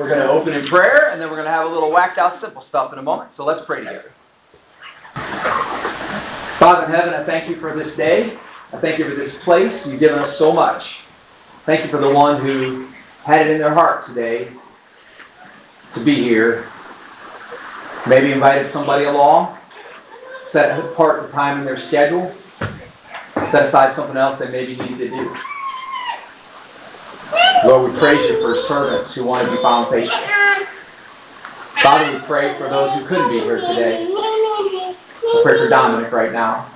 We're going to open in prayer, and then we're going to have a little whacked out simple stuff in a moment. So let's pray together. Father in heaven, I thank you for this day. I thank you for this place. You've given us so much. Thank you for the one who had it in their heart today to be here. Maybe invited somebody along, set apart the time in their schedule, set aside something else they maybe needed to do. Lord, we praise you for servants who want to be found faithful. Father, we pray for those who couldn't be here today. I pray for Dominic right now.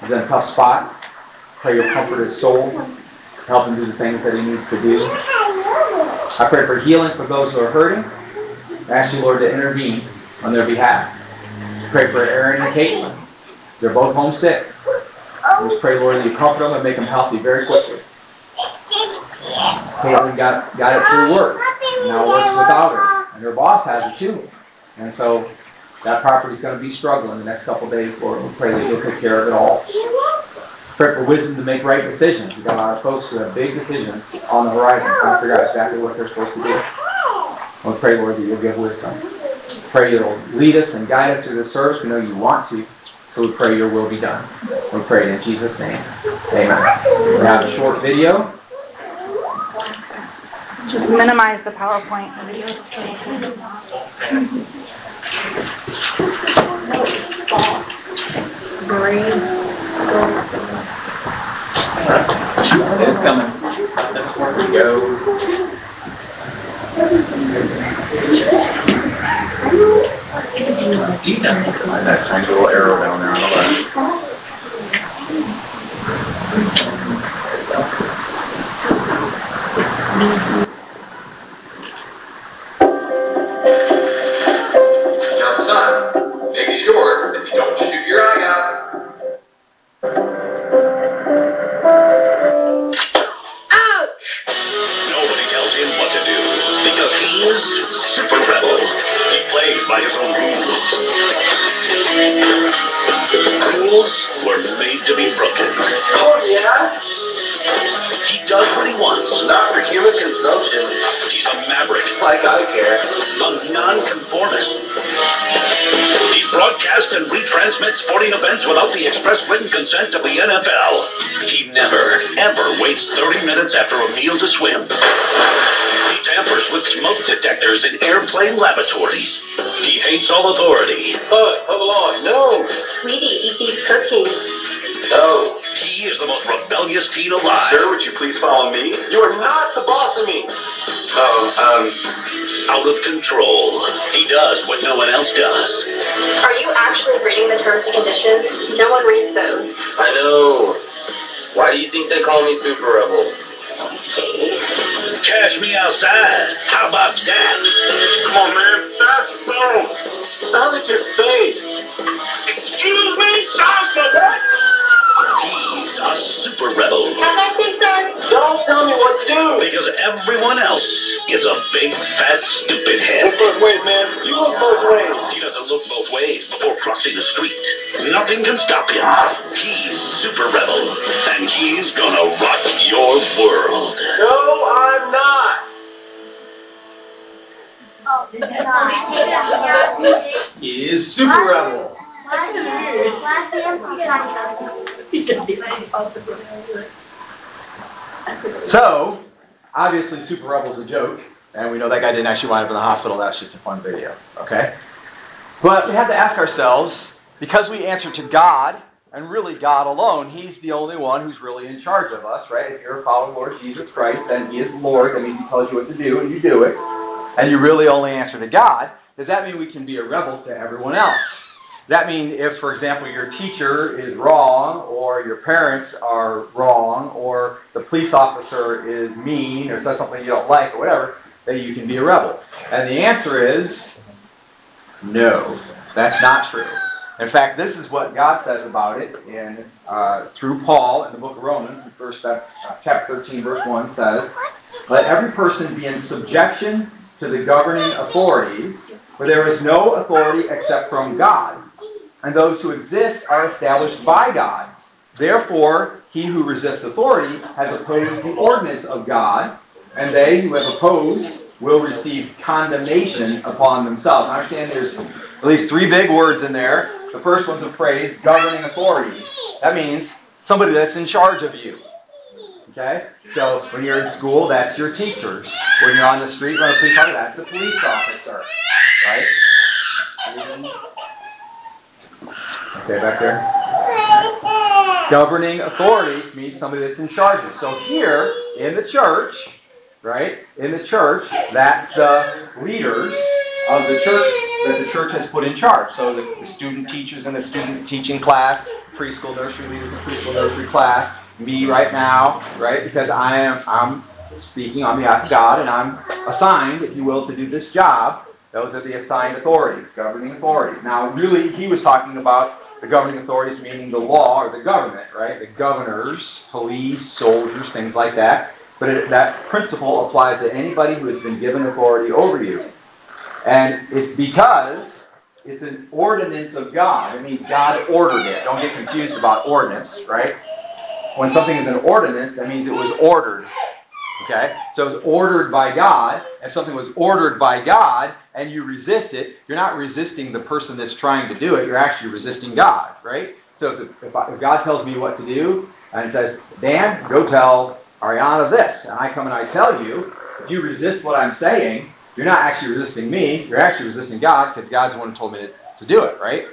He's in a tough spot. Pray you'll comfort his soul, help him do the things that he needs to do. I pray for healing for those who are hurting. I ask you, Lord, to intervene on their behalf. Pray for Aaron and Caitlin. They're both homesick. I just pray, Lord, that you comfort them and make them healthy very quickly. Caitlin got, got it through work. Now works without her. And her boss has it too. And so that property's going to be struggling the next couple days, Lord. We pray that you'll take care of it all. Pray for wisdom to make right decisions. We've got a lot of folks who have big decisions on the horizon trying to figure out exactly what they're supposed to do. We pray, Lord, that you'll give wisdom. Pray you'll lead us and guide us through this service. We know you want to. So we pray your will be done. We pray in Jesus' name. Amen. We have a short video. Just minimize the PowerPoint. It's coming. There we go. That tiny little arrow down there on the left. Now, airplane lavatories. He hates all authority. Bud, come along. No. Sweetie, eat these cookies. No. He is the most rebellious teen alive. Sir, would you please follow me? You are not the boss of me. Oh, um, Out of control. He does what no one else does. Are you actually reading the terms and conditions? No one reads those. I know. Why do you think they call me Super Rebel? Okay. Cash me outside. How about that? Come on, man. Fast phone. Sound at your face. Excuse me, Sasha. He's a super rebel. As I say, sir, Don't tell me what to do. Because everyone else is a big, fat, stupid head. Look both ways, man. You look both ways. He doesn't look both ways before crossing the street. Nothing can stop him. He's Super Rebel, and he's gonna rock your world. No, I'm not. Oh, he is Super Rebel. So, obviously, Super Rebel's a joke, and we know that guy didn't actually wind up in the hospital. That's just a fun video, okay? But we have to ask ourselves, because we answer to God, and really God alone, He's the only one who's really in charge of us, right? If you're following Lord Jesus Christ, then He is Lord. That means He tells you what to do, and you do it. And you really only answer to God. Does that mean we can be a rebel to everyone else? That means if, for example, your teacher is wrong, or your parents are wrong, or the police officer is mean, or says something you don't like, or whatever, that you can be a rebel? And the answer is no. That's not true. In fact, this is what God says about it in uh, through Paul in the book of Romans, first uh, chapter 13, verse 1 says, "Let every person be in subjection to the governing authorities, for there is no authority except from God, and those who exist are established by God. Therefore, he who resists authority has opposed the ordinance of God, and they who have opposed will receive condemnation upon themselves. Now, understand there's at least three big words in there. The first one's a phrase, governing authorities. That means somebody that's in charge of you. Okay? So when you're in school, that's your teachers. When you're on the street, run a police that's a police officer. Right? Okay, back there. Governing authorities means somebody that's in charge of. So here in the church, right? In the church, that's the leaders of the church that the church has put in charge. So the, the student teachers in the student teaching class, preschool nursery leaders in the preschool nursery class, me right now, right? Because I am I'm speaking on behalf of God and I'm assigned, if you will, to do this job. Those are the assigned authorities, governing authorities. Now, really, he was talking about the governing authorities, meaning the law or the government, right? The governors, police, soldiers, things like that. But it, that principle applies to anybody who has been given authority over you. And it's because it's an ordinance of God. It means God ordered it. Don't get confused about ordinance, right? When something is an ordinance, that means it was ordered. Okay? So it was ordered by God. If something was ordered by God and you resist it, you're not resisting the person that's trying to do it. You're actually resisting God, right? So if, if, I, if God tells me what to do and says, Dan, go tell Ariana this, and I come and I tell you, if you resist what I'm saying, you're not actually resisting me. You're actually resisting God because God's the one who told me to, to do it, right?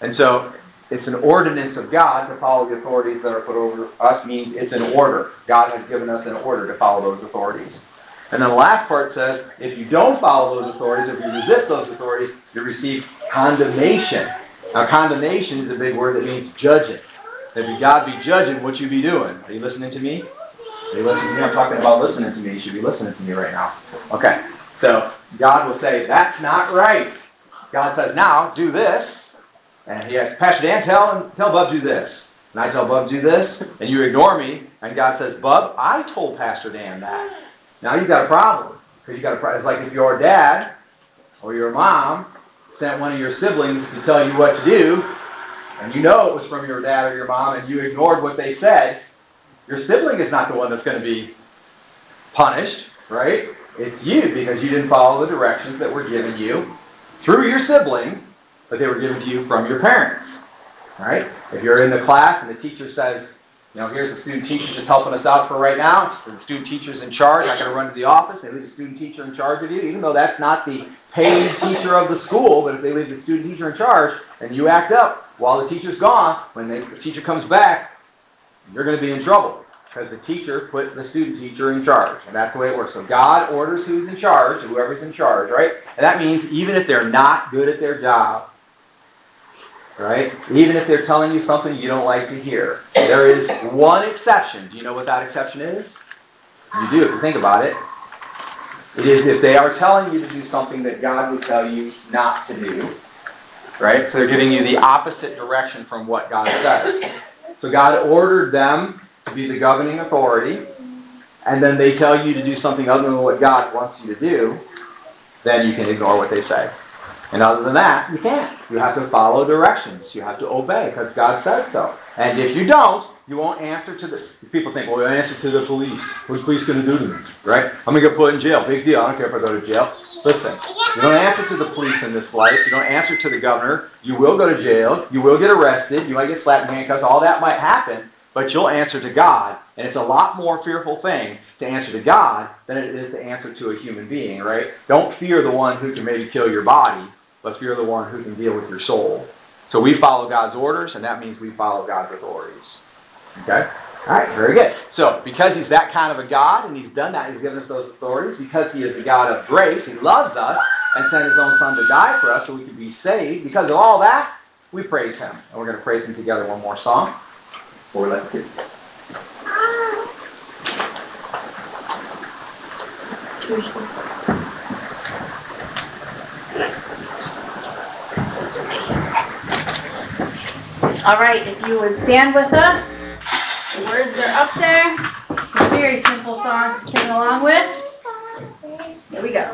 And so it's an ordinance of God to follow the authorities that are put over us means it's an order. God has given us an order to follow those authorities. And then the last part says, if you don't follow those authorities, if you resist those authorities, you receive condemnation. Now, condemnation is a big word that means judging. If God be judging, what you be doing? Are you listening to me? Are you listening to me? I'm talking about listening to me. You should be listening to me right now. Okay. So God will say, that's not right. God says, now do this. And he asks, Pastor Dan, tell tell Bub do this. And I tell Bub do this, and you ignore me. And God says, Bub, I told Pastor Dan that. Now you've got a problem. Because you got a problem. It's like if your dad or your mom sent one of your siblings to tell you what to do, and you know it was from your dad or your mom, and you ignored what they said, your sibling is not the one that's going to be punished, right? It's you because you didn't follow the directions that were given you through your sibling, but they were given to you from your parents, right? If you're in the class and the teacher says, you know, here's the student teacher just helping us out for right now. So the student teacher's in charge. I got to run to the office. They leave the student teacher in charge of you, even though that's not the paid teacher of the school. But if they leave the student teacher in charge and you act up while the teacher's gone, when the teacher comes back, you're going to be in trouble because the teacher put the student teacher in charge. And that's the way it works. So God orders who's in charge, whoever's in charge, right? And that means even if they're not good at their job, right? Even if they're telling you something you don't like to hear. There is one exception. Do you know what that exception is? You do, if you think about it. It is if they are telling you to do something that God would tell you not to do. Right? So they're giving you the opposite direction from what God says. So God ordered them to be the governing authority, and then they tell you to do something other than what God wants you to do, then you can ignore what they say. And other than that, you can't. You have to follow directions. You have to obey because God says so. And if you don't, you won't answer to the. People think, well, we answer to the police. What's the police going to do to me? Right? I'm going to get put in jail. Big deal. I don't care if I go to jail. Listen, you don't answer to the police in this life. You don't answer to the governor. You will go to jail. You will get arrested. You might get slapped in handcuffs. All that might happen. But you'll answer to God. And it's a lot more fearful thing to answer to God than it is to answer to a human being, right? Don't fear the one who can maybe kill your body but you're the one who can deal with your soul. So we follow God's orders, and that means we follow God's authorities. Okay? All right, very good. So, because he's that kind of a God, and he's done that, he's given us those authorities, because he is a God of grace, he loves us, and sent his own son to die for us so we could be saved. Because of all that, we praise him. And we're going to praise him together one more song before we let the kids ah. All right, if you would stand with us, the words are up there. It's a very simple song to sing along with. Here we go.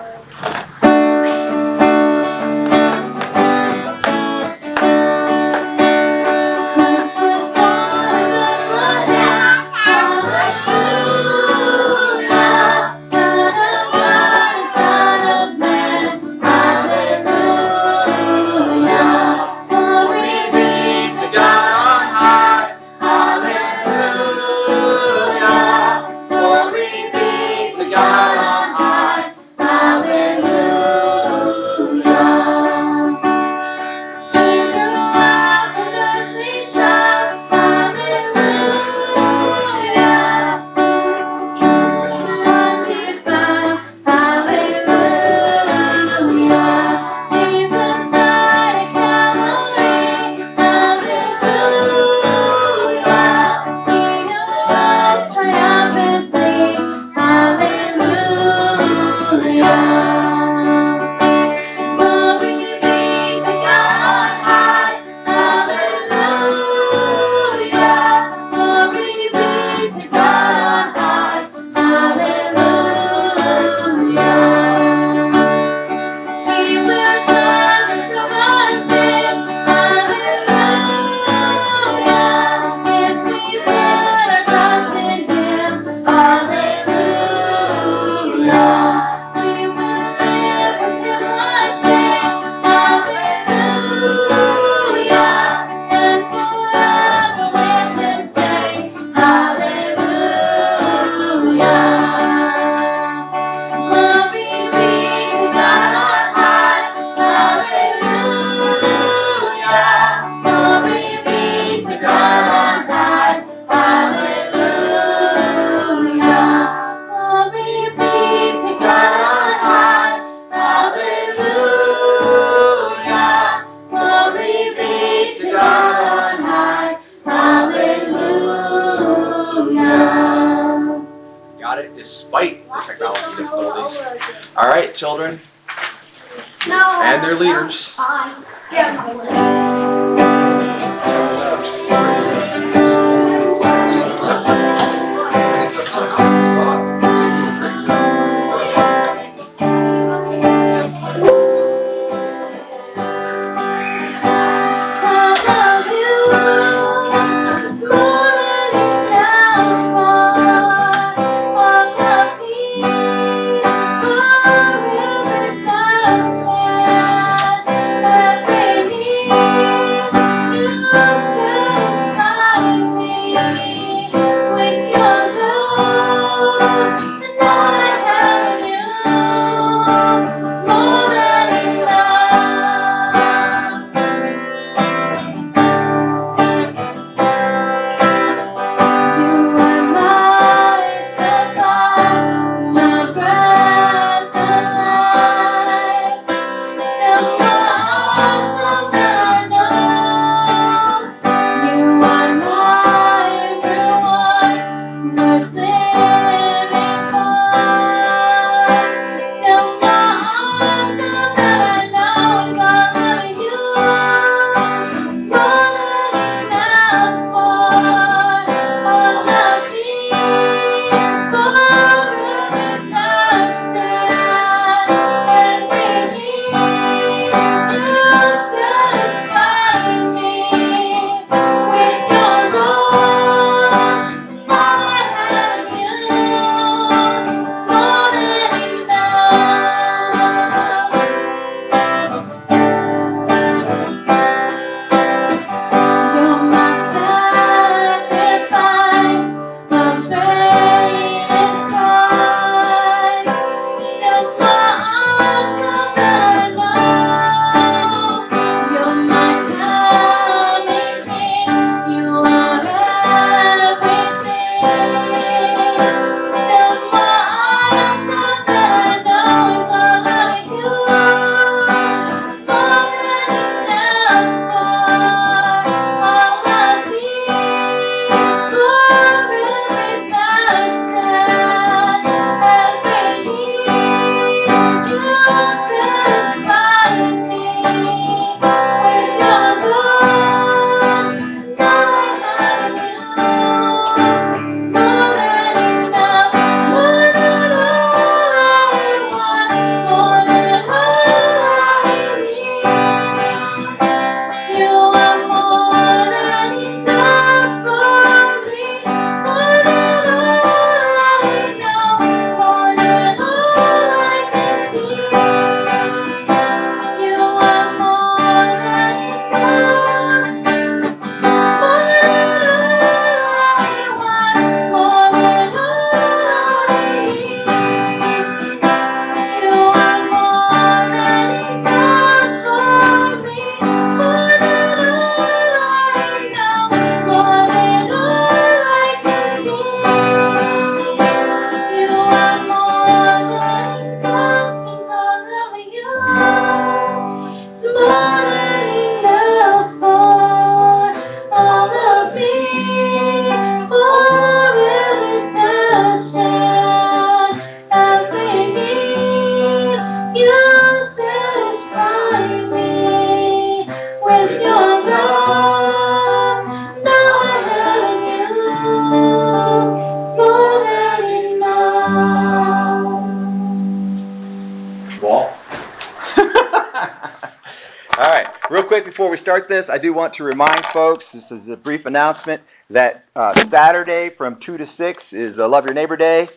Start this, I do want to remind folks, this is a brief announcement, that uh, Saturday from 2 to 6 is the Love Your Neighbor Day.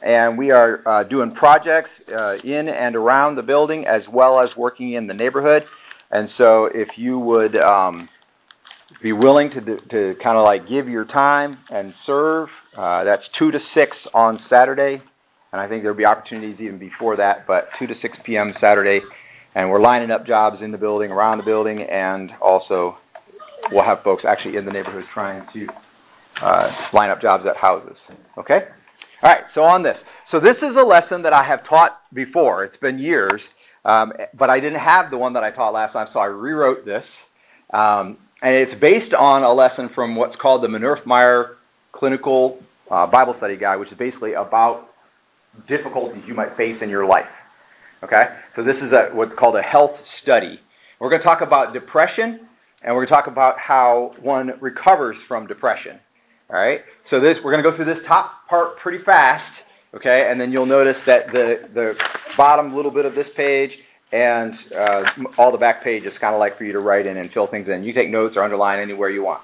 And we are uh, doing projects uh, in and around the building as well as working in the neighborhood. And so if you would um, be willing to, to kind of like give your time and serve, uh, that's 2 to 6 on Saturday. And I think there'll be opportunities even before that, but 2 to 6 p.m. Saturday. And we're lining up jobs in the building, around the building, and also we'll have folks actually in the neighborhood trying to uh, line up jobs at houses. Okay? All right, so on this. So this is a lesson that I have taught before. It's been years, um, but I didn't have the one that I taught last time, so I rewrote this. Um, and it's based on a lesson from what's called the Meyer Clinical uh, Bible Study Guide, which is basically about difficulties you might face in your life. Okay? So this is a, what's called a health study. We're going to talk about depression, and we're going to talk about how one recovers from depression. All right? So this we're going to go through this top part pretty fast, okay? And then you'll notice that the the bottom little bit of this page and uh, all the back page is kind of like for you to write in and fill things in. You take notes or underline anywhere you want.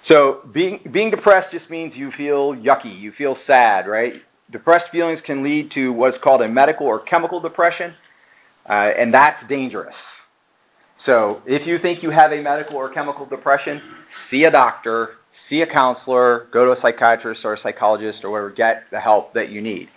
So being being depressed just means you feel yucky, you feel sad, right? Depressed feelings can lead to what's called a medical or chemical depression, uh, and that's dangerous. So if you think you have a medical or chemical depression, see a doctor, see a counselor, go to a psychiatrist or a psychologist or whatever, get the help that you need.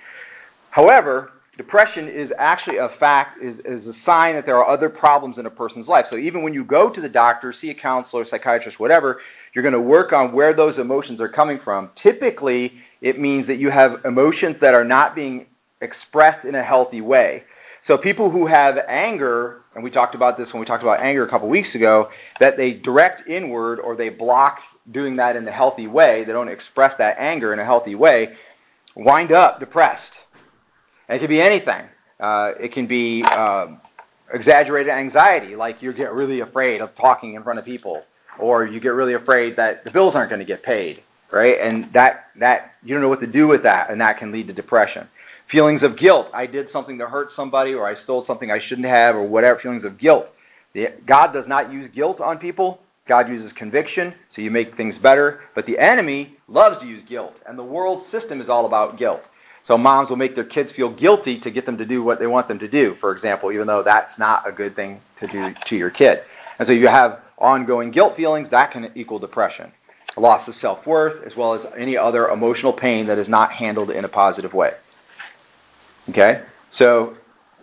However, depression is actually a fact, is, is a sign that there are other problems in a person's life. So even when you go to the doctor, see a counselor, psychiatrist, whatever, you're going to work on where those emotions are coming from. Typically, it means that you have emotions that are not being expressed in a healthy way. So people who have anger, and we talked about this when we talked about anger a couple weeks ago, that they direct inward or they block doing that in a healthy way, they don't express that anger in a healthy way, wind up depressed. And it can be anything. Uh, it can be um, exaggerated anxiety, like you get really afraid of talking in front of people, or you get really afraid that the bills aren't going to get paid, right? And that that you don't know what to do with that, and that can lead to depression. Feelings of guilt. I did something to hurt somebody, or I stole something I shouldn't have, or whatever. Feelings of guilt. The, God does not use guilt on people. God uses conviction, so you make things better. But the enemy loves to use guilt, and the world system is all about guilt. So moms will make their kids feel guilty to get them to do what they want them to do, for example, even though that's not a good thing to do to your kid. And so you have ongoing guilt feelings that can equal depression, loss of self worth, as well as any other emotional pain that is not handled in a positive way. Okay? So,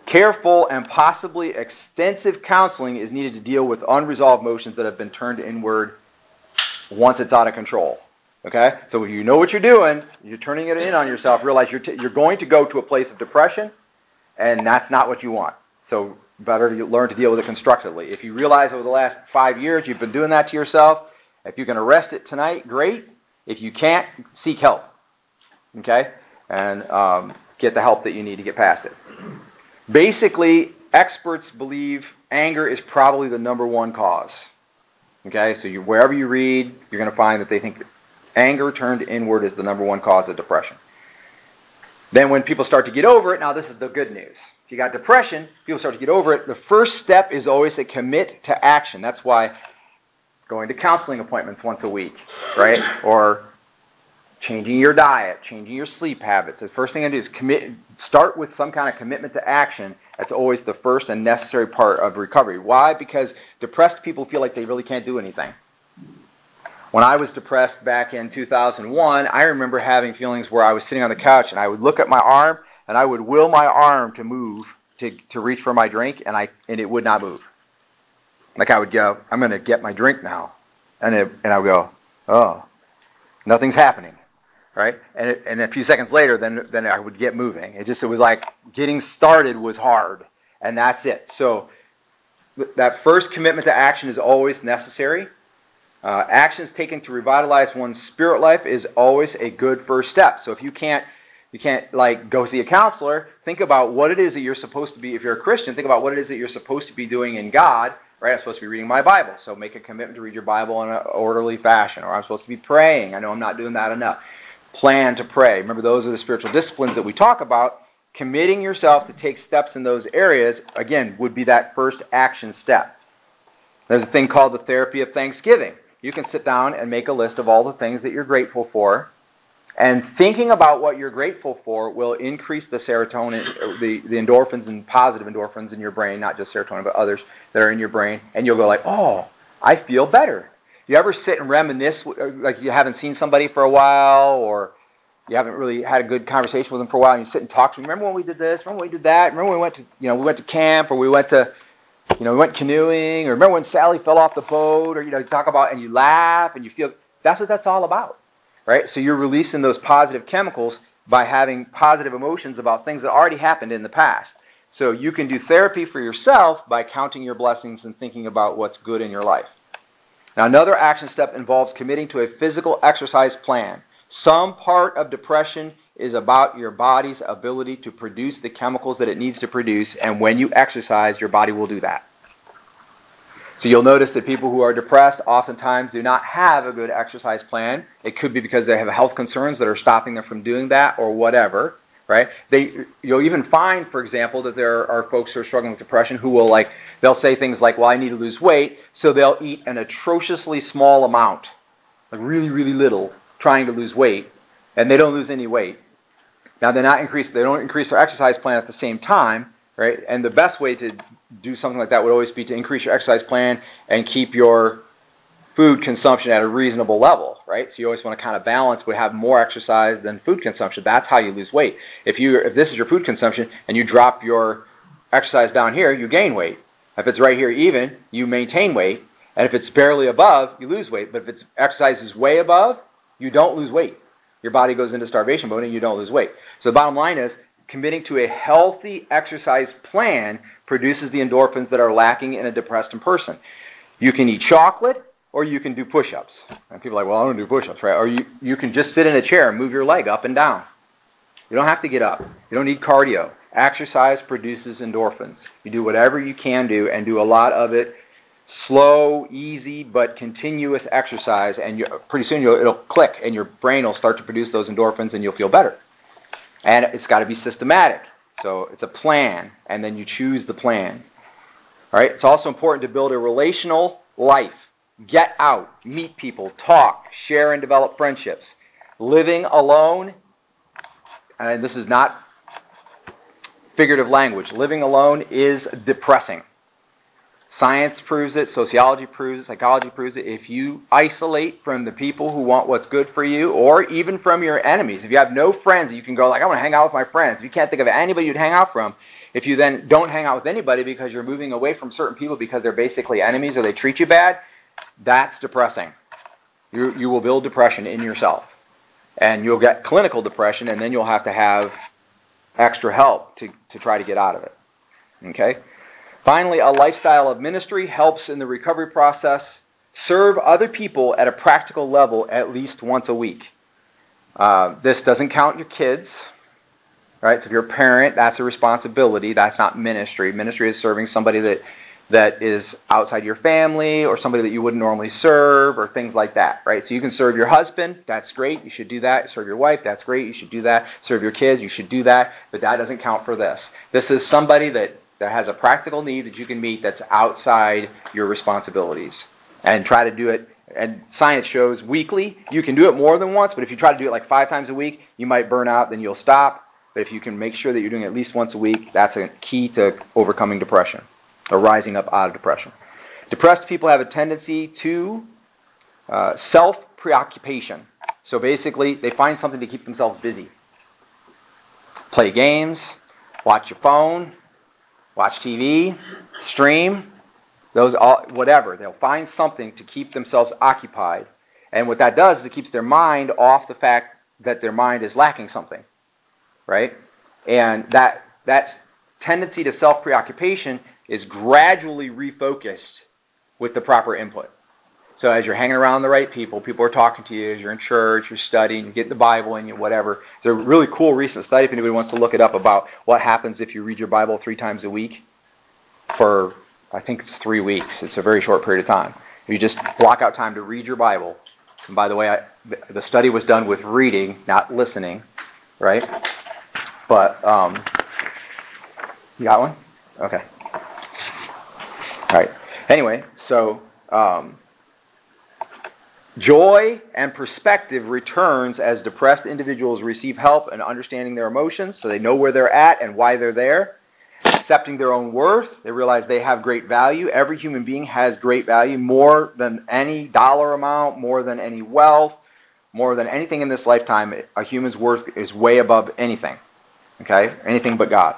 careful and possibly extensive counseling is needed to deal with unresolved emotions that have been turned inward once it's out of control. Okay? So, when you know what you're doing, you're turning it in on yourself, realize you're, t- you're going to go to a place of depression, and that's not what you want. So, better learn to deal with it constructively. If you realize over the last five years you've been doing that to yourself, if you can arrest it tonight, great. If you can't, seek help. Okay? And um, get the help that you need to get past it. Basically, experts believe anger is probably the number one cause. Okay, so you, wherever you read, you're going to find that they think anger turned inward is the number one cause of depression. Then, when people start to get over it, now this is the good news. So, you got depression, people start to get over it. The first step is always to commit to action. That's why going to counseling appointments once a week, right? Or changing your diet, changing your sleep habits. The first thing I do is commit, start with some kind of commitment to action. That's always the first and necessary part of recovery. Why? Because depressed people feel like they really can't do anything. When I was depressed back in 2001, I remember having feelings where I was sitting on the couch and I would look at my arm and I would will my arm to move to, to reach for my drink and I and it would not move. Like I would go, I'm going to get my drink now, and it, and I would go, oh, nothing's happening right? And, it, and a few seconds later, then then I would get moving. It just it was like getting started was hard, and that's it. So that first commitment to action is always necessary. Uh, actions taken to revitalize one's spirit life is always a good first step. So if you can't you can't like go see a counselor, think about what it is that you're supposed to be. If you're a Christian, think about what it is that you're supposed to be doing in God. Right? I'm supposed to be reading my Bible, so make a commitment to read your Bible in an orderly fashion. Or I'm supposed to be praying. I know I'm not doing that enough plan to pray. Remember, those are the spiritual disciplines that we talk about. Committing yourself to take steps in those areas, again, would be that first action step. There's a thing called the therapy of thanksgiving. You can sit down and make a list of all the things that you're grateful for. And thinking about what you're grateful for will increase the serotonin, the, the endorphins and positive endorphins in your brain, not just serotonin, but others that are in your brain. And you'll go like, oh, I feel better. You ever sit and reminisce, uh, like you haven't seen somebody for a while, or you haven't really had a good conversation with them for a while, and you sit and talk to them. Remember when we did this? Remember when we did that? Remember when we went to, you know, we went to camp, or we went to, you know, we went canoeing, or remember when Sally fell off the boat, or you know, you talk about and you laugh and you feel. That's what that's all about, right? So you're releasing those positive chemicals by having positive emotions about things that already happened in the past. So you can do therapy for yourself by counting your blessings and thinking about what's good in your life. Now, another action step involves committing to a physical exercise plan. Some part of depression is about your body's ability to produce the chemicals that it needs to produce, and when you exercise, your body will do that. So you'll notice that people who are depressed oftentimes do not have a good exercise plan. It could be because they have health concerns that are stopping them from doing that or whatever, right? They you'll even find, for example, that there are folks who are struggling with depression who will like they'll say things like, "Well, I need to lose weight," so they'll eat an atrociously small amount, like really really little, trying to lose weight, and they don't lose any weight. Now they're not increase they don't increase their exercise plan at the same time, right? And the best way to do something like that would always be to increase your exercise plan and keep your food consumption at a reasonable level, right? So you always want to kind of balance, but have more exercise than food consumption. That's how you lose weight. If you if this is your food consumption and you drop your exercise down here, you gain weight. If it's right here even, you maintain weight. And if it's barely above, you lose weight. But if it's exercise is way above, you don't lose weight. Your body goes into starvation mode and you don't lose weight. So the bottom line is committing to a healthy exercise plan produces the endorphins that are lacking in a depressed person. You can eat chocolate or you can do push-ups. And people are like, well, I don't do push-ups, right? Or you, you can just sit in a chair and move your leg up and down. You don't have to get up. You don't need cardio. Exercise produces endorphins. You do whatever you can do and do a lot of it slow, easy, but continuous exercise, and you, pretty soon it'll click and your brain will start to produce those endorphins and you'll feel better. And it's got to be systematic. So it's a plan, and then you choose the plan. All right. It's also important to build a relational life. Get out, meet people, talk, share, and develop friendships. Living alone, and this is not figurative language, living alone is depressing. Science proves it, sociology proves it, psychology proves it. If you isolate from the people who want what's good for you, or even from your enemies, if you have no friends, you can go like, I want to hang out with my friends. If you can't think of anybody you'd hang out from, if you then don't hang out with anybody because you're moving away from certain people because they're basically enemies or they treat you bad, that's depressing. You, you will build depression in yourself. And you'll get clinical depression, and then you'll have to have extra help to, to try to get out of it. Okay? Finally, a lifestyle of ministry helps in the recovery process. Serve other people at a practical level at least once a week. Uh, this doesn't count your kids, right? So if you're a parent, that's a responsibility. That's not ministry. Ministry is serving somebody that that is outside your family or somebody that you wouldn't normally serve or things like that, right? So you can serve your husband, that's great, you should do that. Serve your wife, that's great, you should do that. Serve your kids, you should do that, but that doesn't count for this. This is somebody that that has a practical need that you can meet that's outside your responsibilities. And try to do it and science shows weekly you can do it more than once but if you try to do it like five times a week you might burn out then you'll stop. But if you can make sure that you're doing it at least once a week that's a key to overcoming depression or rising up out of depression. Depressed people have a tendency to uh, self preoccupation so basically they find something to keep themselves busy. Play games watch your phone watch TV, stream, those all, whatever. They'll find something to keep themselves occupied. And what that does is it keeps their mind off the fact that their mind is lacking something. Right? And that that tendency to self-preoccupation is gradually refocused with the proper input. So as you're hanging around the right people, people are talking to you, as you're in church, you're studying, you're getting the Bible and you whatever. It's a really cool recent study if anybody wants to look it up about what happens if you read your Bible three times a week for I think it's three weeks. It's a very short period of time. If you just block out time to read your Bible. And by the way, I, the study was done with reading, not listening, right? But um, you got one? Okay. All right. Anyway, so um, Joy and perspective returns as depressed individuals receive help in understanding their emotions so they know where they're at and why they're there. Accepting their own worth, they realize they have great value. Every human being has great value more than any dollar amount, more than any wealth, more than anything in this lifetime. A human's worth is way above anything. Okay? Anything but God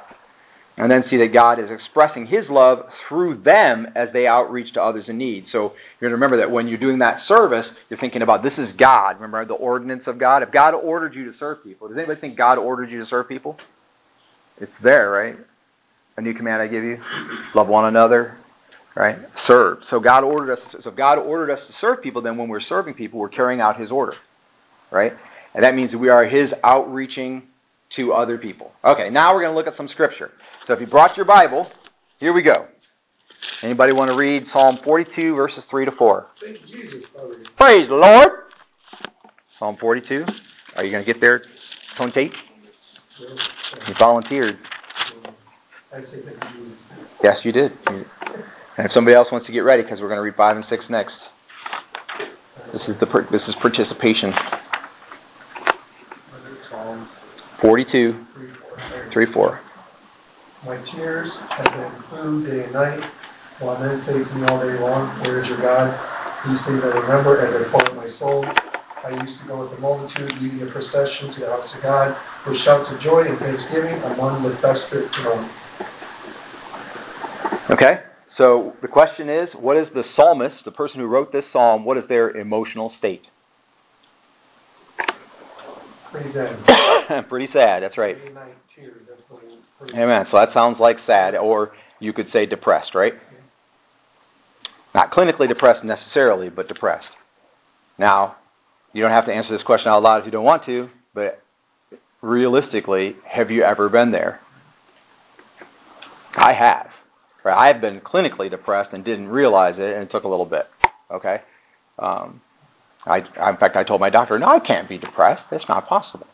and then see that God is expressing His love through them as they outreach to others in need. So you're going to remember that when you're doing that service, you're thinking about this is God. Remember the ordinance of God? If God ordered you to serve people, does anybody think God ordered you to serve people? It's there, right? A new command I give you: love one another, right? Serve. So God ordered us. To, so if God ordered us to serve people, then when we're serving people, we're carrying out His order, right? And that means we are His outreaching to other people. Okay, now we're going to look at some scripture. So if you brought your Bible, here we go. Anybody want to read Psalm 42, verses 3 to 4? Thank Jesus, Praise the Lord. Psalm 42. Are you going to get there, Tone Tate? You volunteered. I say thank you, Yes, you did. And if somebody else wants to get ready, because we're going to read 5 and 6 next. This is the this is participation. Psalm 42, 3, 4. My tears have been food day and night, while men say to me all day long, Where is your God? These things I remember as I pour out my soul. I used to go with the multitude, leading a procession to the house of God, with shouts of joy and thanksgiving among the festive throng. Okay? So the question is, what is the psalmist, the person who wrote this psalm, what is their emotional state? Pretty dead. Pretty sad, that's right. Tears, that's. Amen. So that sounds like sad, or you could say depressed, right? Not clinically depressed necessarily, but depressed. Now, you don't have to answer this question out loud if you don't want to, but realistically, have you ever been there? I have. Right? I have been clinically depressed and didn't realize it, and it took a little bit. Okay. Um, I, in fact, I told my doctor, "No, I can't be depressed. That's not possible."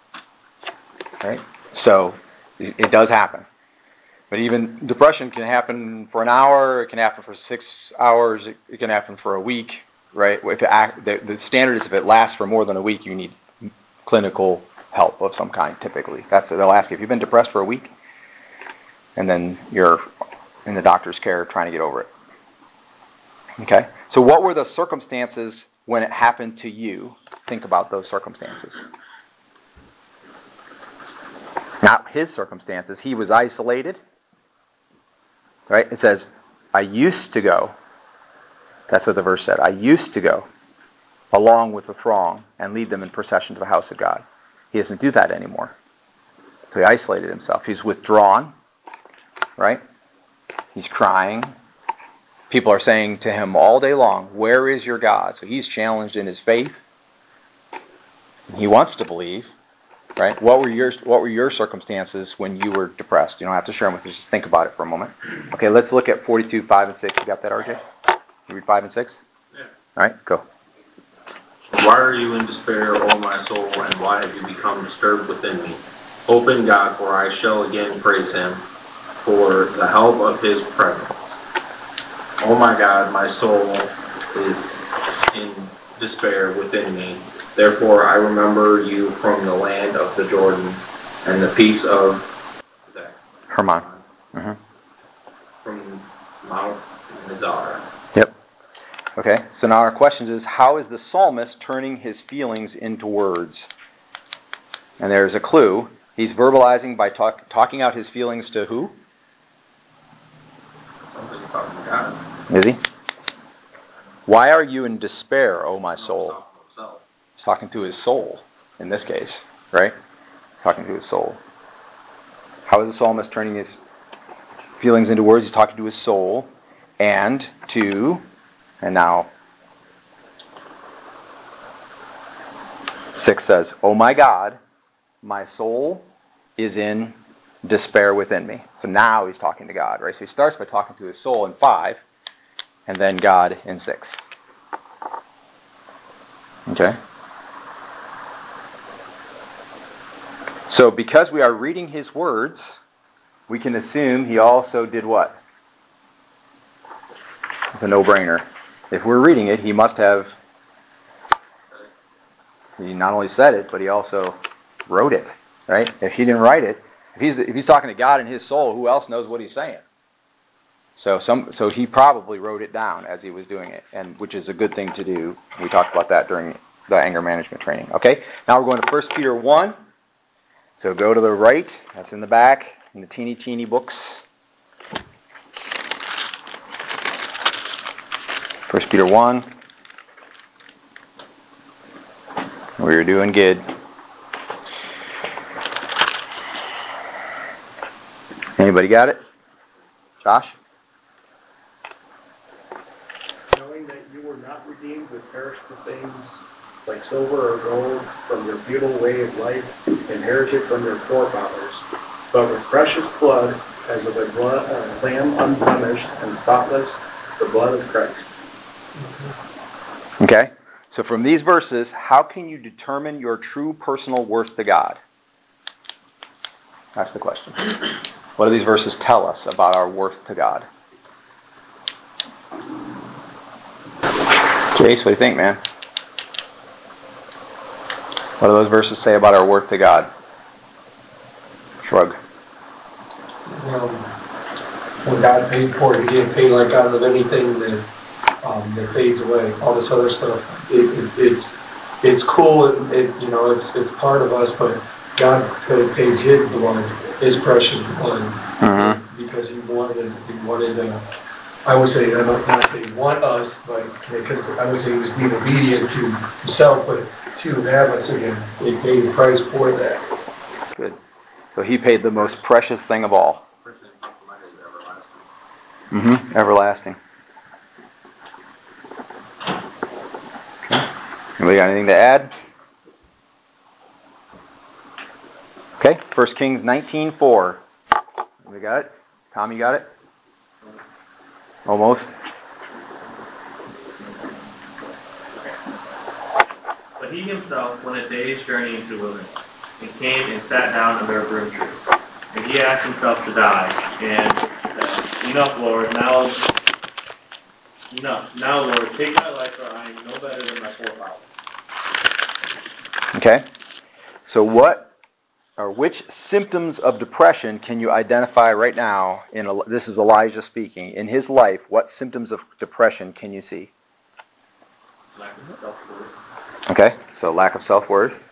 Right. So it, does happen. But even depression can happen for an hour. It can happen for six hours. It, it can happen for a week. Right. If act, the, the standard is if it lasts for more than a week, you need clinical help of some kind. Typically, that's they'll ask you if you've been depressed for a week, and then you're in the doctor's care trying to get over it. Okay. So what were the circumstances when it happened to you? Think about those circumstances. Not his circumstances. He was isolated. Right? It says, I used to go. That's what the verse said. I used to go along with the throng and lead them in procession to the house of God. He doesn't do that anymore. So he isolated himself. He's withdrawn. Right? He's crying. People are saying to him all day long, Where is your God? So he's challenged in his faith. He wants to believe. Right? What were your what were your circumstances when you were depressed? You don't have to share them with us, just think about it for a moment. Okay, let's look at forty two, five and six. You got that, RJ? You read five and six? Yeah. Alright, go. Why are you in despair, O my soul, and why have you become disturbed within me? Hope in God, for I shall again praise him for the help of his presence. Oh my God, my soul is in despair within me. Therefore I remember you from the land of the Jordan and the peaks of Zach. Hermon. Mhm. From Mount Mizar. Yep. Okay, so now our question is how is the psalmist turning his feelings into words? And there's a clue. He's verbalizing by talk, talking out his feelings to who? Is he? Why are you in despair, O my soul? He's talking to his soul in this case, right? Talking to his soul. How is the psalmist turning his feelings into words? He's talking to his soul and to, and now, 6 says, Oh my God, my soul is in despair within me. So now he's talking to God, right? So he starts by talking to his soul in 5, and then God in 6. Okay? So, because we are reading his words, we can assume he also did what? It's a no brainer. If we're reading it, he must have. He not only said it, but he also wrote it, right? If he didn't write it, if he's if he's talking to God in his soul, who else knows what he's saying? So some so he probably wrote it down as he was doing it, and which is a good thing to do. We talked about that during the anger management training. Okay, now we're going to 1 Peter 1. So go to the right, that's in the back, in the teeny teeny books. 1 Peter 1. We're doing good. Anybody got it? Josh? knowing that you were not redeemed with perishable things like silver or gold, from your feudal way of life inherited from your forefathers, but with precious blood, as of a blood, uh, lamb unblemished and spotless, the blood of Christ. Okay? So from these verses, how can you determine your true personal worth to God? That's the question. What do these verses tell us about our worth to God? Jace, what do you think, man? What do those verses say about our worth to God? Shrug. Um, when God paid for it, He didn't pay like out of anything that um, that fades away. All this other stuff, it, it, it's it's cool and it, you know it's it's part of us, but God paid paid His blood, His precious blood, Mm-hmm. because He wanted He wanted. Uh, I would say I don't say want us, but because I would say He was being obedient to Himself, but to us again. He paid the price for that. Good. So he paid the most precious thing of all. Mm-hmm. Everlasting. Okay. Anybody got anything to add? Okay. First Kings 19:4. We got it. Tom, you got it. Almost. But he himself went a day's journey into the wilderness, and came and sat down under a broom tree. And he asked himself to die, and said, Enough, Lord, now, enough, now, Lord, take my life, for I am no better than my forefathers. Okay. So what or which symptoms of depression can you identify right now in this is Elijah speaking in his life what symptoms of depression can you see Lack of self-worth. Okay, so lack of self worth.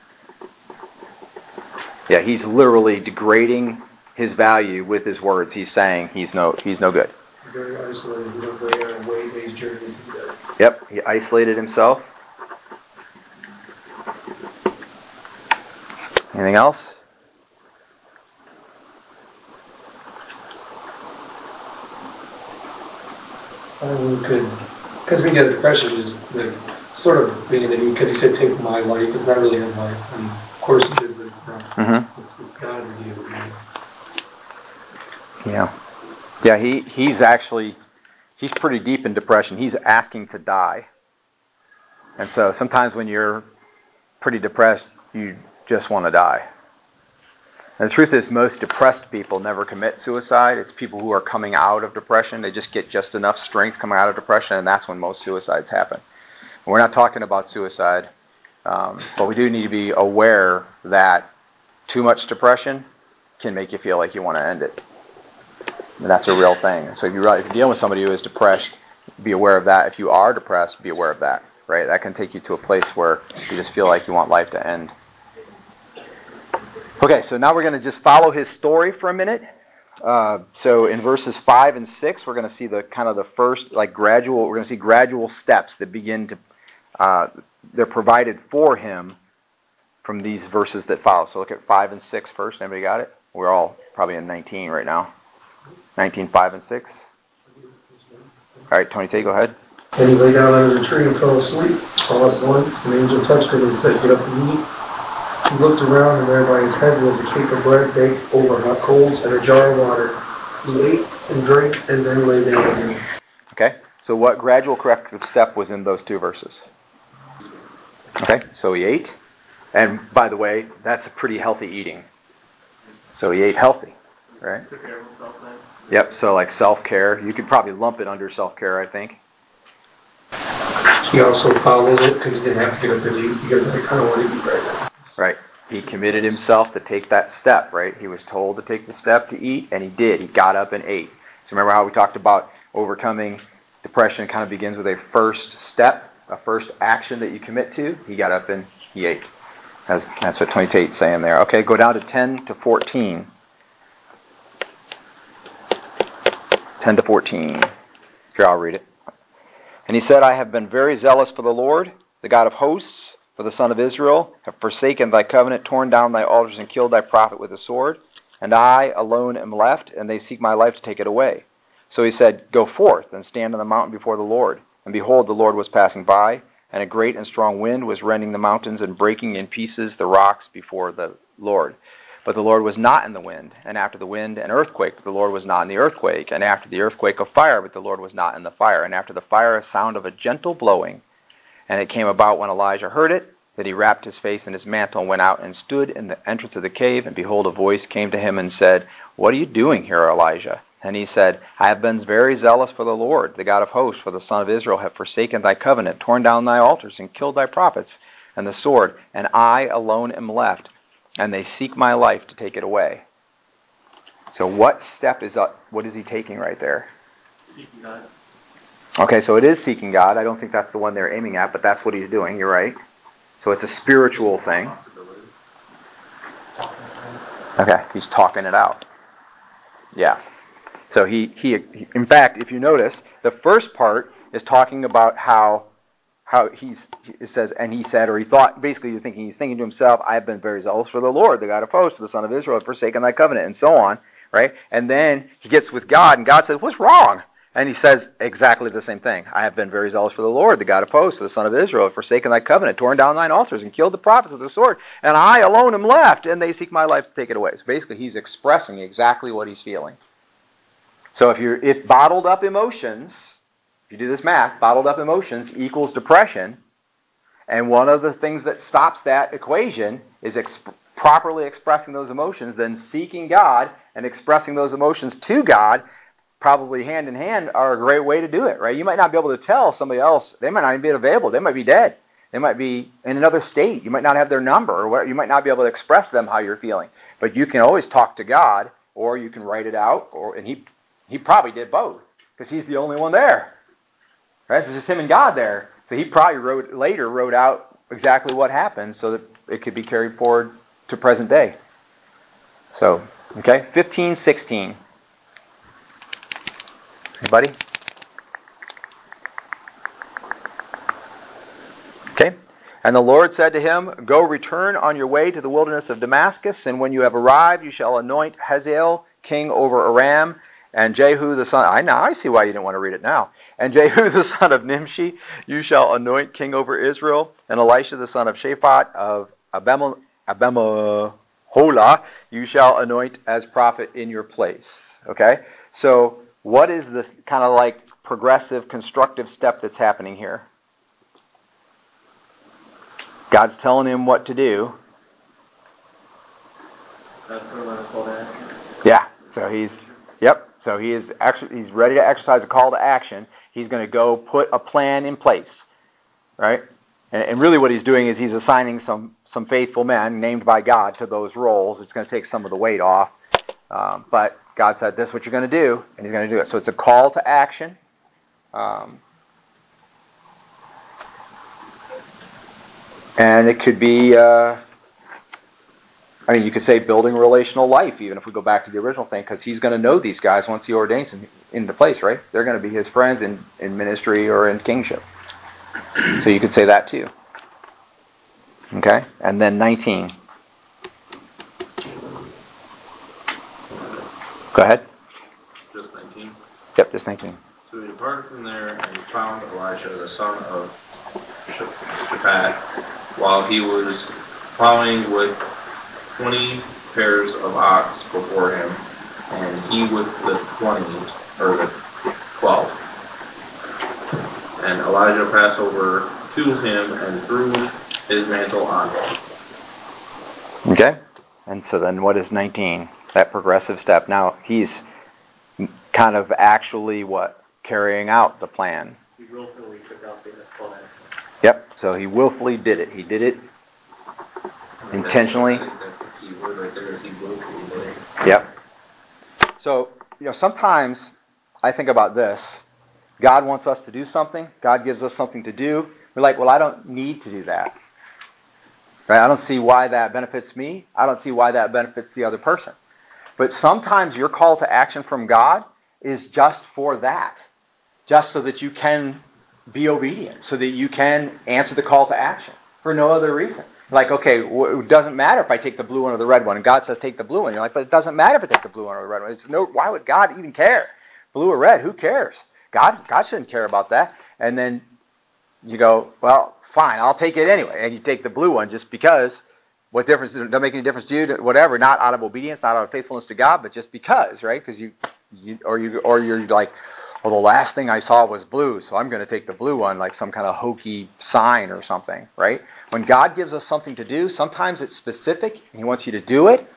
Yeah, he's literally degrading his value with his words. He's saying he's no he's no good. Very isolated, you know, very on a way day's journey to do that. Yep, he isolated himself. Anything else? We could, because we get depression is like sort of being that because he said take my life, it's not really his life. I mean, of course he did, but it's not. Mm-hmm. It's, it's God it. Yeah. Yeah, he, he's actually he's pretty deep in depression. He's asking to die. And so sometimes when you're pretty depressed, you just want to die. And the truth is most depressed people never commit suicide. It's people who are coming out of depression. They just get just enough strength coming out of depression, and that's when most suicides happen. And we're not talking about suicide, um, but we do need to be aware that too much depression can make you feel like you want to end it. And that's a real thing. So if you're, if you're dealing with somebody who is depressed, be aware of that. If you are depressed, be aware of that. Right? That can take you to a place where you just feel like you want life to end. Okay, so now we're going to just follow his story for a minute. Uh, so in verses five and six, we're going to see the kind of the first like gradual. We're going to see gradual steps that begin to. Uh, they're provided for him from these verses that follow. So look at five and six first. Anybody got it? We're all probably in 19 right now. 19, 5, and 6. All right, Tony Tay, go ahead. Then he lay down under the tree and fell asleep. All at once, an angel touched him and said, Get up and eat. He looked around, and there by his head was a cake of bread baked over hot coals and a jar of water. He ate and drank, and then lay down again. Okay, so what gradual corrective step was in those two verses? Okay, so he ate. And by the way, that's a pretty healthy eating. So he ate healthy, right? Took care of himself then. Yep, so like self care. You could probably lump it under self care, I think. He also followed it because he didn't have to get up and eat. Goes, I kind of want to eat right now. Right. He committed himself to take that step, right? He was told to take the step to eat, and he did. He got up and ate. So remember how we talked about overcoming depression kind of begins with a first step, a first action that you commit to. He got up and he ate. That's, that's what 28 is saying there. Okay, go down to 10 to 14. 10 to 14. Here, I'll read it. And he said, I have been very zealous for the Lord, the God of hosts, for the son of Israel, have forsaken thy covenant, torn down thy altars, and killed thy prophet with the sword. And I alone am left, and they seek my life to take it away. So he said, Go forth and stand on the mountain before the Lord. And behold, the Lord was passing by, and a great and strong wind was rending the mountains and breaking in pieces the rocks before the Lord. But the Lord was not in the wind, and after the wind an earthquake, but the Lord was not in the earthquake, and after the earthquake a fire, but the Lord was not in the fire, and after the fire a sound of a gentle blowing. And it came about when Elijah heard it, that he wrapped his face in his mantle and went out and stood in the entrance of the cave, and behold, a voice came to him and said, What are you doing here, Elijah? And he said, I have been very zealous for the Lord, the God of hosts, for the son of Israel have forsaken thy covenant, torn down thy altars, and killed thy prophets, and the sword, and I alone am left, and they seek my life to take it away. So what step is up? What is he taking right there? Seeking God. Okay, so it is seeking God. I don't think that's the one they're aiming at, but that's what he's doing. You're right. So it's a spiritual thing. Okay, he's talking it out. Yeah. So he, he, in fact, if you notice, the first part is talking about how, how he's, it says, and he said, or he thought, basically you're thinking, he's thinking to himself, I have been very zealous for the Lord, the God of hosts, for the son of Israel, have forsaken thy covenant, and so on, right? And then he gets with God, and God says, what's wrong? And he says exactly the same thing. I have been very zealous for the Lord, the God of hosts, for the son of Israel, forsaken thy covenant, torn down thine altars, and killed the prophets with the sword, and I alone am left, and they seek my life to take it away. So basically he's expressing exactly what he's feeling. So if you're if bottled up emotions, if you do this math, bottled up emotions equals depression, and one of the things that stops that equation is exp- properly expressing those emotions, then seeking God and expressing those emotions to God, probably hand in hand, are a great way to do it, right? You might not be able to tell somebody else; they might not even be available. They might be dead. They might be in another state. You might not have their number, or you might not be able to express them how you're feeling. But you can always talk to God, or you can write it out, or and He he probably did both because he's the only one there. Right? So it's just him and God there. So he probably wrote later wrote out exactly what happened so that it could be carried forward to present day. So, okay, 15, 16. Anybody? Okay. And the Lord said to him, Go return on your way to the wilderness of Damascus, and when you have arrived, you shall anoint Hazael king over Aram, and Jehu the son, I now I see why you didn't want to read it now. And Jehu the son of Nimshi, you shall anoint king over Israel. And Elisha the son of Shaphat of Abem- Abimahola, you shall anoint as prophet in your place. Okay? So what is this kind of like progressive, constructive step that's happening here? God's telling him what to do. Yeah. So he's Yep. So he is actually he's ready to exercise a call to action. He's going to go put a plan in place, right? And, and, really, what he's doing is he's assigning some some faithful men named by God to those roles. It's going to take some of the weight off, um, but God said, "This is what you're going to do," and He's going to do it. So it's a call to action. Um, and it could be. Uh, I mean, you could say building relational life, even if we go back to the original thing, because he's going to know these guys once he ordains them into place, right? They're going to be his friends in, in ministry or in kingship. So you could say that too. Okay? And then 19. Go ahead. Just 19. Yep, just 19. So he departed from there and found Elisha, the son of Shaphat, while he was plowing with twenty pairs of ox before him, and he with the twenty, or the twelve. And Elijah passed over to him and threw his mantle on him. Okay? And so then what is 19? That progressive step. Now, he's kind of actually what? Carrying out the plan. He willfully took out the action. Yep. So he willfully did it. He did it intentionally. That's the key word right there is he willfully did it. Yep. So, you know, sometimes I think about this. God wants us to do something. God gives us something to do. We're like, well, I don't need to do that. Right? I don't see why that benefits me. I don't see why that benefits the other person. But sometimes your call to action from God is just for that. Just so that you can be obedient, so that you can answer the call to action for no other reason. Like, okay, it doesn't matter if I take the blue one or the red one, and God says take the blue one. You're like, but it doesn't matter if I take the blue one or the red one. It's no, why would God even care? Blue or red, who cares? God, God shouldn't care about that. And then you go, well, fine, I'll take it anyway. And you take the blue one just because. What difference? Don't make any difference to you. Whatever. Not out of obedience, not out of faithfulness to God, but just because, right? Because you, you, or you, or you're like, well, the last thing I saw was blue, so I'm going to take the blue one, like some kind of hokey sign or something, right? When God gives us something to do, sometimes it's specific, and He wants you to do it,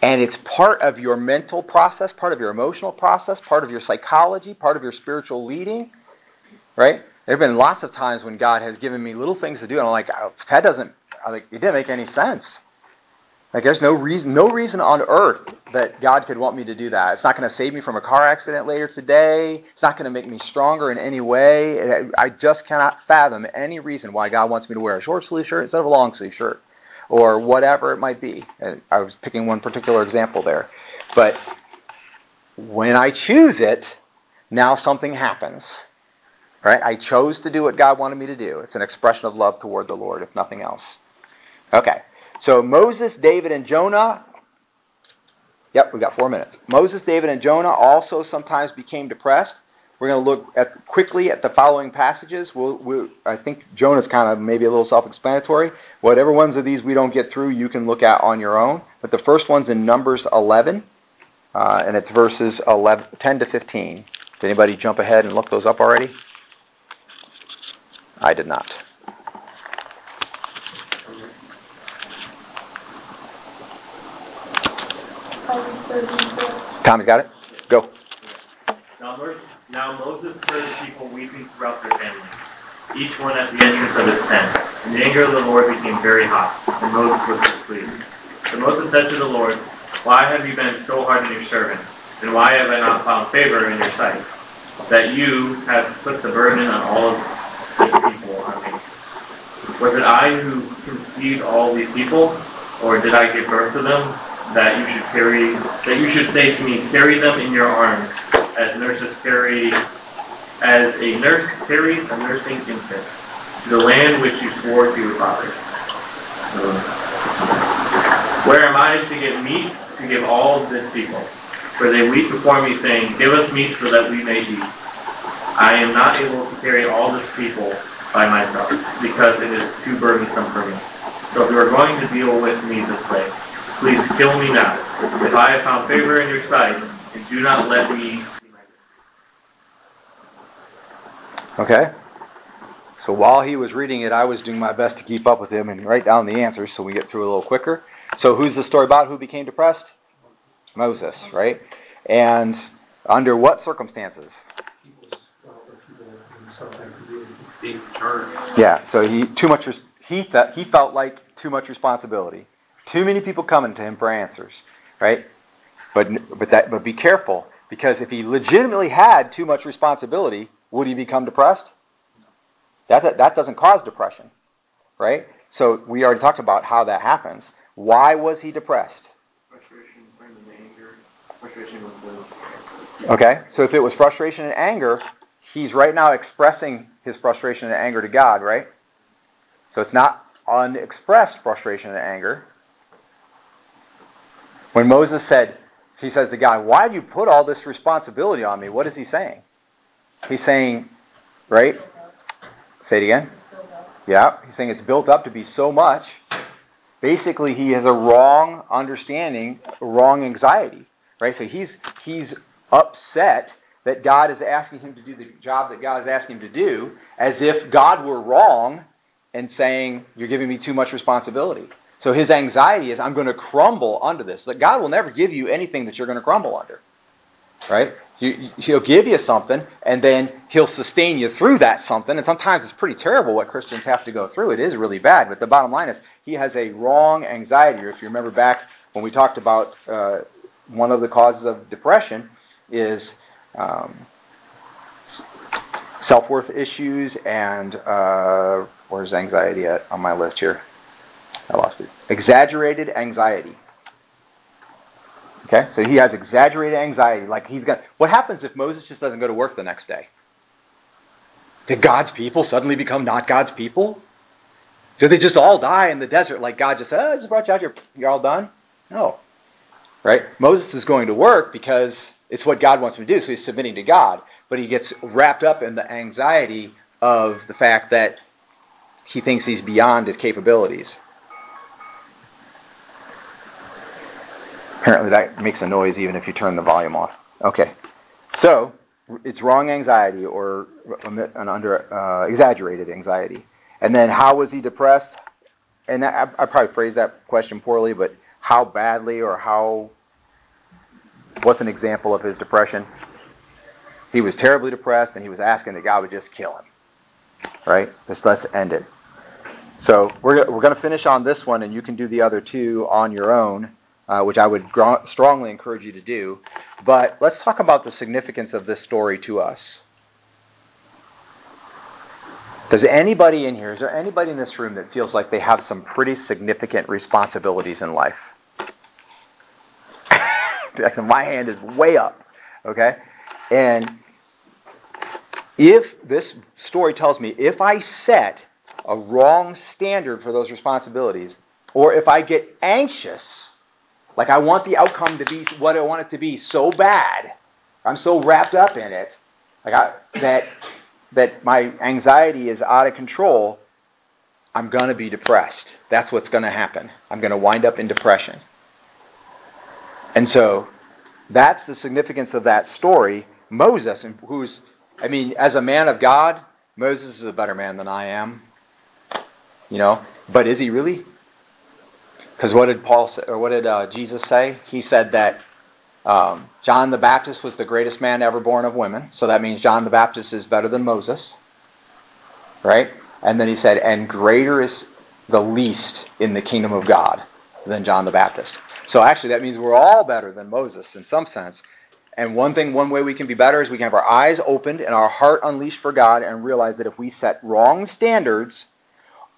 and it's part of your mental process, part of your emotional process, part of your psychology, part of your spiritual leading, right? There have been lots of times when God has given me little things to do, and I'm like, oh, that doesn't, I'm like, it didn't make any sense. Like, there's no reason, no reason on earth that God could want me to do that. It's not going to save me from a car accident later today. It's not going to make me stronger in any way. I just cannot fathom any reason why God wants me to wear a short sleeve shirt instead of a long sleeve shirt, or whatever it might be. And I was picking one particular example there, but when I choose it, now something happens. Right? I chose to do what God wanted me to do. It's an expression of love toward the Lord, if nothing else. Okay. So Moses, David, and Jonah. Yep, we've got four minutes. Moses, David, and Jonah also sometimes became depressed. We're going to look at quickly at the following passages. We'll, we'll, I think Jonah's kind of maybe a little self-explanatory. Whatever ones of these we don't get through, you can look at on your own. But the first one's in Numbers 11, uh, and it's verses 11, 10 to 15. Did anybody jump ahead and look those up already? I did not. Tommy's got it? Go. Now, Moses heard the people weeping throughout their families, each one at the entrance of his tent. And the anger of the Lord became very hot, and Moses was displeased. So Moses said to the Lord, Why have you been so hard on your servant? And why have I not found favor in your sight? That you have put the burden on all of these people on me. Was it I who conceived all these people, or did I give birth to them? That you should carry, that you should say to me, carry them in your arms, as nurses carry, as a nurse carries a nursing infant, to the land which you swore to your fathers. Where am I to get meat to give all this people? For they weep before me, saying, Give us meat so that we may eat. I am not able to carry all this people by myself, because it is too burdensome for me. So if you are going to deal with me this way, please kill me now. If I have found favor in your sight, and do not let me see my Okay. So while he was reading it, I was doing my best to keep up with him and write down the answers so we get through a little quicker. So who's the story about? Who became depressed? Moses, right? And under what circumstances? Yeah. So he too much. res- He he felt like too much responsibility. Too many people coming to him for answers, right? But but that but be careful because if he legitimately had too much responsibility, would he become depressed? That that, that doesn't cause depression, right? So we already talked about how that happens. Why was he depressed? frustration, anger, frustration with the Okay, so if it was frustration and anger, he's right now expressing his frustration and anger to God, right? So it's not unexpressed frustration and anger. When Moses said, he says to God, Why do you put all this responsibility on me? What is he saying? He's saying, right? Say it again. Yeah, he's saying it's built up to be so much. Basically, he has a wrong understanding, wrong anxiety, right? So he's he's upset that God is asking him to do the job that God is asking him to do, as if God were wrong and saying, You're giving me too much responsibility. So his anxiety is, I'm going to crumble under this. That God will never give you anything that you're going to crumble under. Right? He'll give you something, and then he'll sustain you through that something. And sometimes it's pretty terrible what Christians have to go through. It is really bad. But the bottom line is, he has a wrong anxiety. Or if you remember back when we talked about uh, one of the causes of depression is um, self-worth issues and uh, where's anxiety at on my list here? Exaggerated anxiety. Okay, so he has exaggerated anxiety. Like he's got. What happens if Moses just doesn't go to work the next day? Did God's people suddenly become not God's people? Do they just all die in the desert like God just said, oh, ah, I just brought you out here, you're all done? No. Right? Moses is going to work because it's what God wants him to do, so he's submitting to God. But he gets wrapped up in the anxiety of the fact that he thinks he's beyond his capabilities. Apparently, that makes a noise even if you turn the volume off. Okay. So, it's wrong anxiety or an under uh, exaggerated anxiety. And then, how was he depressed? And I, I probably phrased that question poorly, but how badly or how what's an example of his depression? He was terribly depressed and he was asking that God would just kill him. Right? Just let's end it. So we're, we're going to finish on this one, and you can do the other two on your own, uh, which I would gr- strongly encourage you to do. But let's talk about the significance of this story to us. Does anybody in here, is there anybody in this room that feels like they have some pretty significant responsibilities in life? My hand is way up, okay? And if this story tells me if I set a wrong standard for those responsibilities, or if I get anxious, like I want the outcome to be what I want it to be so bad, I'm so wrapped up in it, like I, that that my anxiety is out of control, I'm going to be depressed. That's what's going to happen. I'm going to wind up in depression. And so that's the significance of that story. Moses, who's, I mean, as a man of God, Moses is a better man than I am. You know, but is he really? Because what did Paul say, or what did uh, Jesus say? He said that um, John the Baptist was the greatest man ever born of women, so that means John the Baptist is better than Moses, right? And then he said, and greater is the least in the kingdom of God than John the Baptist. So actually, that means we're all better than Moses in some sense. And one thing, one way we can be better is we can have our eyes opened and our heart unleashed for God and realize that if we set wrong standards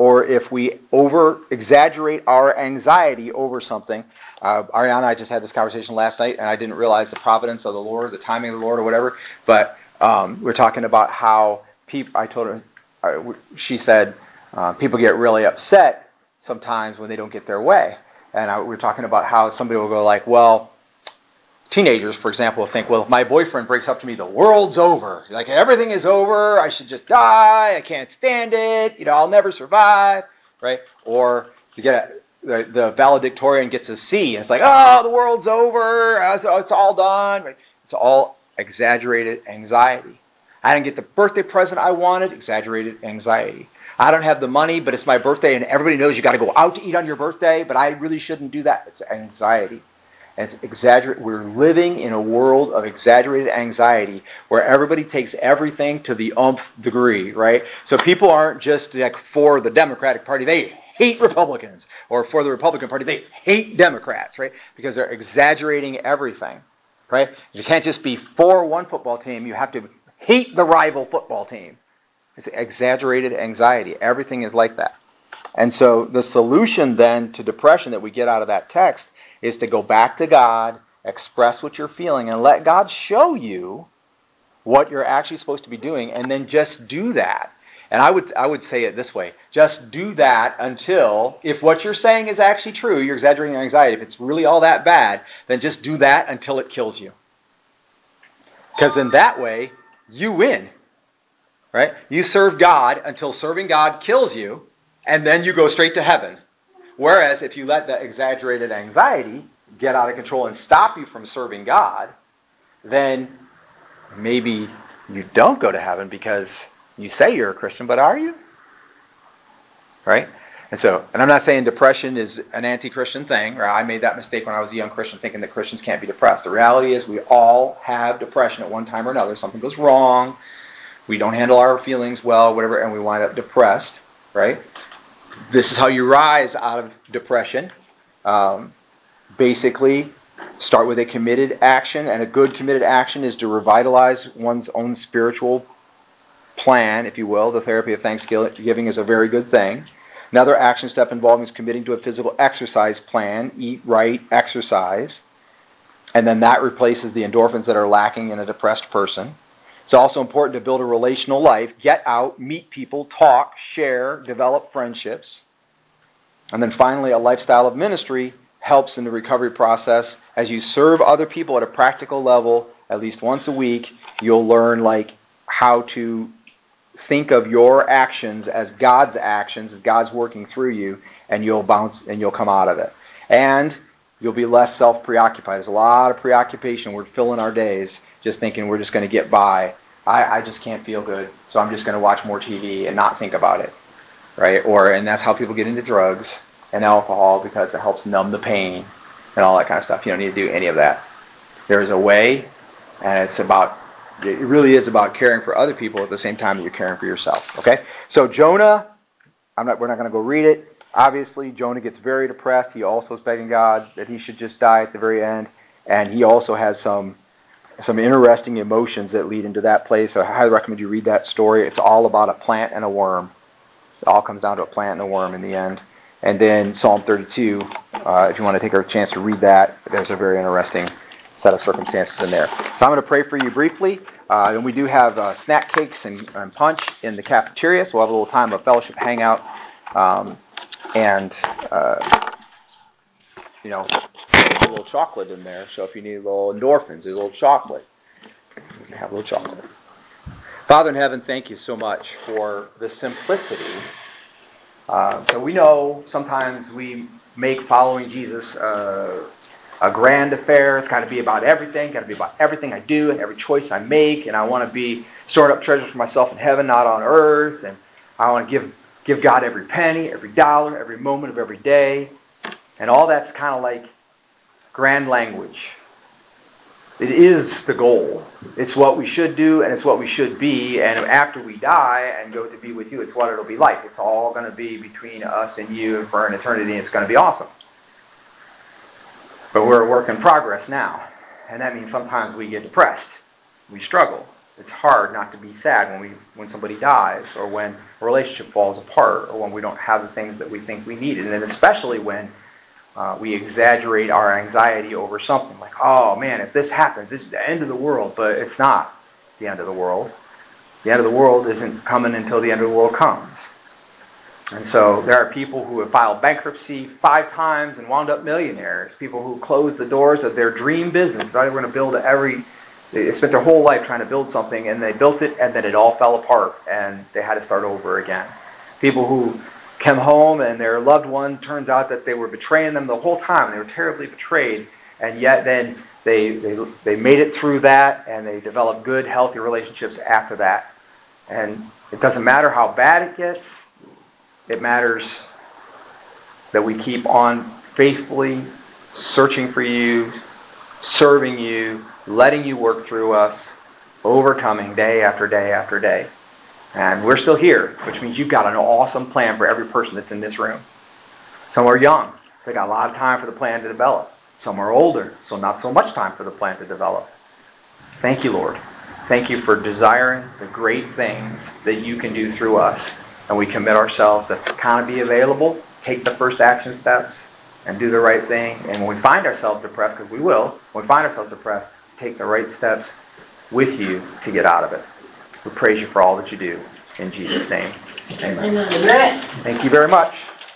or if we over exaggerate our anxiety over something, uh, Ariana and I just had this conversation last night, and I didn't realize the providence of the Lord, the timing of the Lord, or whatever. But um, we're talking about how people. I told her, uh, she said, uh, people get really upset sometimes when they don't get their way and I, we're talking about how somebody will go like, well, teenagers, for example, think, well, if my boyfriend breaks up to me, the world's over. Like everything is over. I should just die. I can't stand it. You know, I'll never survive, right? Or you get a, the, the valedictorian gets a C, and it's like, oh, the world's over. It's all done. Right? It's all exaggerated anxiety. I didn't get the birthday present I wanted. Exaggerated anxiety. I don't have the money, but it's my birthday, and everybody knows you got to go out to eat on your birthday, but I really shouldn't do that. It's anxiety. It's exaggerate. We're living in a world of exaggerated anxiety where everybody takes everything to the umph degree, right? So people aren't just like for the Democratic Party; they hate Republicans, or for the Republican Party, they hate Democrats, right? Because they're exaggerating everything, right? You can't just be for one football team; you have to hate the rival football team. It's exaggerated anxiety. Everything is like that. And so the solution then to depression that we get out of that text is to go back to God, express what you're feeling, and let God show you what you're actually supposed to be doing, and then just do that. And I would I would say it this way: just do that until, if what you're saying is actually true, you're exaggerating your anxiety. If it's really all that bad, then just do that until it kills you. Because in that way, you win. Right? You serve God until serving God kills you, and then you go straight to heaven. Whereas if you let that exaggerated anxiety get out of control and stop you from serving God, then maybe you don't go to heaven because you say you're a Christian, but are you? Right? And so, and I'm not saying depression is an anti-Christian thing, or I made that mistake when I was a young Christian thinking that Christians can't be depressed. The reality is we all have depression at one time or another. Something goes wrong, we don't handle our feelings well, whatever, and we wind up depressed, right? This is how you rise out of depression. Um, basically, start with a committed action, and a good committed action is to revitalize one's own spiritual plan, if you will. The therapy of thanksgiving is a very good thing. Another action step involving is committing to a physical exercise plan, eat right, exercise, and then that replaces the endorphins that are lacking in a depressed person. It's also important to build a relational life, get out, meet people, talk, share, develop friendships. And then finally, a lifestyle of ministry helps in the recovery process. As you serve other people at a practical level, at least once a week, you'll learn like how to think of your actions as God's actions, as God's working through you, and you'll bounce and you'll come out of it. And you'll be less self preoccupied. There's a lot of preoccupation. We're filling our days just thinking we're just going to get by. I, I just can't feel good, so I'm just going to watch more TV and not think about it. Right? Or, and that's how people get into drugs and alcohol because it helps numb the pain and all that kind of stuff. You don't need to do any of that. There's a way, and it's about it really is about caring for other people at the same time that you're caring for yourself. Okay? So Jonah, I'm not we're not going to go read it. Obviously, Jonah gets very depressed. He also is begging God that he should just die at the very end, and he also has some some interesting emotions that lead into that place. So I highly recommend you read that story. It's all about a plant and a worm. It all comes down to a plant and a worm in the end. And then Psalm 32, uh, if you want to take a chance to read that, there's a very interesting set of circumstances in there. So I'm going to pray for you briefly. Uh, and we do have uh, snack cakes and, and, punch in the cafeteria, so we'll have a little time of fellowship hangout. Um, and, uh, you know, a little chocolate in there, so if you need a little endorphins, a little chocolate. Have a little chocolate. Father in heaven, thank you so much for the simplicity. Uh, so we know sometimes we make following Jesus uh, a grand affair. It's got to be about everything. Got to be about everything I do and every choice I make. And I want to be storing up treasure for myself in heaven, not on earth. And I want to give give God every penny, every dollar, every moment of every day. And all that's kind of like grand language. It is the goal. It's what we should do and it's what we should be. And after we die and go to be with you, it's what it'll be like. It's all going to be between us and you for an eternity, it's going to be awesome. But we're a work in progress now. And that means sometimes we get depressed. We struggle. It's hard not to be sad when we when somebody dies or when a relationship falls apart or when we don't have the things that we think we needed. And especially when uh, we exaggerate our anxiety over something like, oh man, if this happens, this is the end of the world. But it's not the end of the world. The end of the world isn't coming until the end of the world comes. And so there are people who have filed bankruptcy five times and wound up millionaires. People who closed the doors of their dream business. Thought they were going to build every. They spent their whole life trying to build something, and they built it, and then it all fell apart, and they had to start over again. People who come home and their loved one turns out that they were betraying them the whole time. They were terribly betrayed, and yet then they they they made it through that, and they developed good, healthy relationships after that. And it doesn't matter how bad it gets it matters that we keep on faithfully searching for you, serving you, letting you work through us, overcoming day after day after day. And we're still here, which means you've got an awesome plan for every person that's in this room. Some are young, so they got a lot of time for the plan to develop. Some are older, so not so much time for the plan to develop. Thank you, Lord. Thank you for desiring the great things that you can do through us and we commit ourselves to kind of be available, take the first action steps, and do the right thing. And when we find ourselves depressed, because we will, when we find ourselves depressed, take the right steps with you to get out of it. We praise you for all that you do. In Jesus' name, amen. amen. Thank you very much.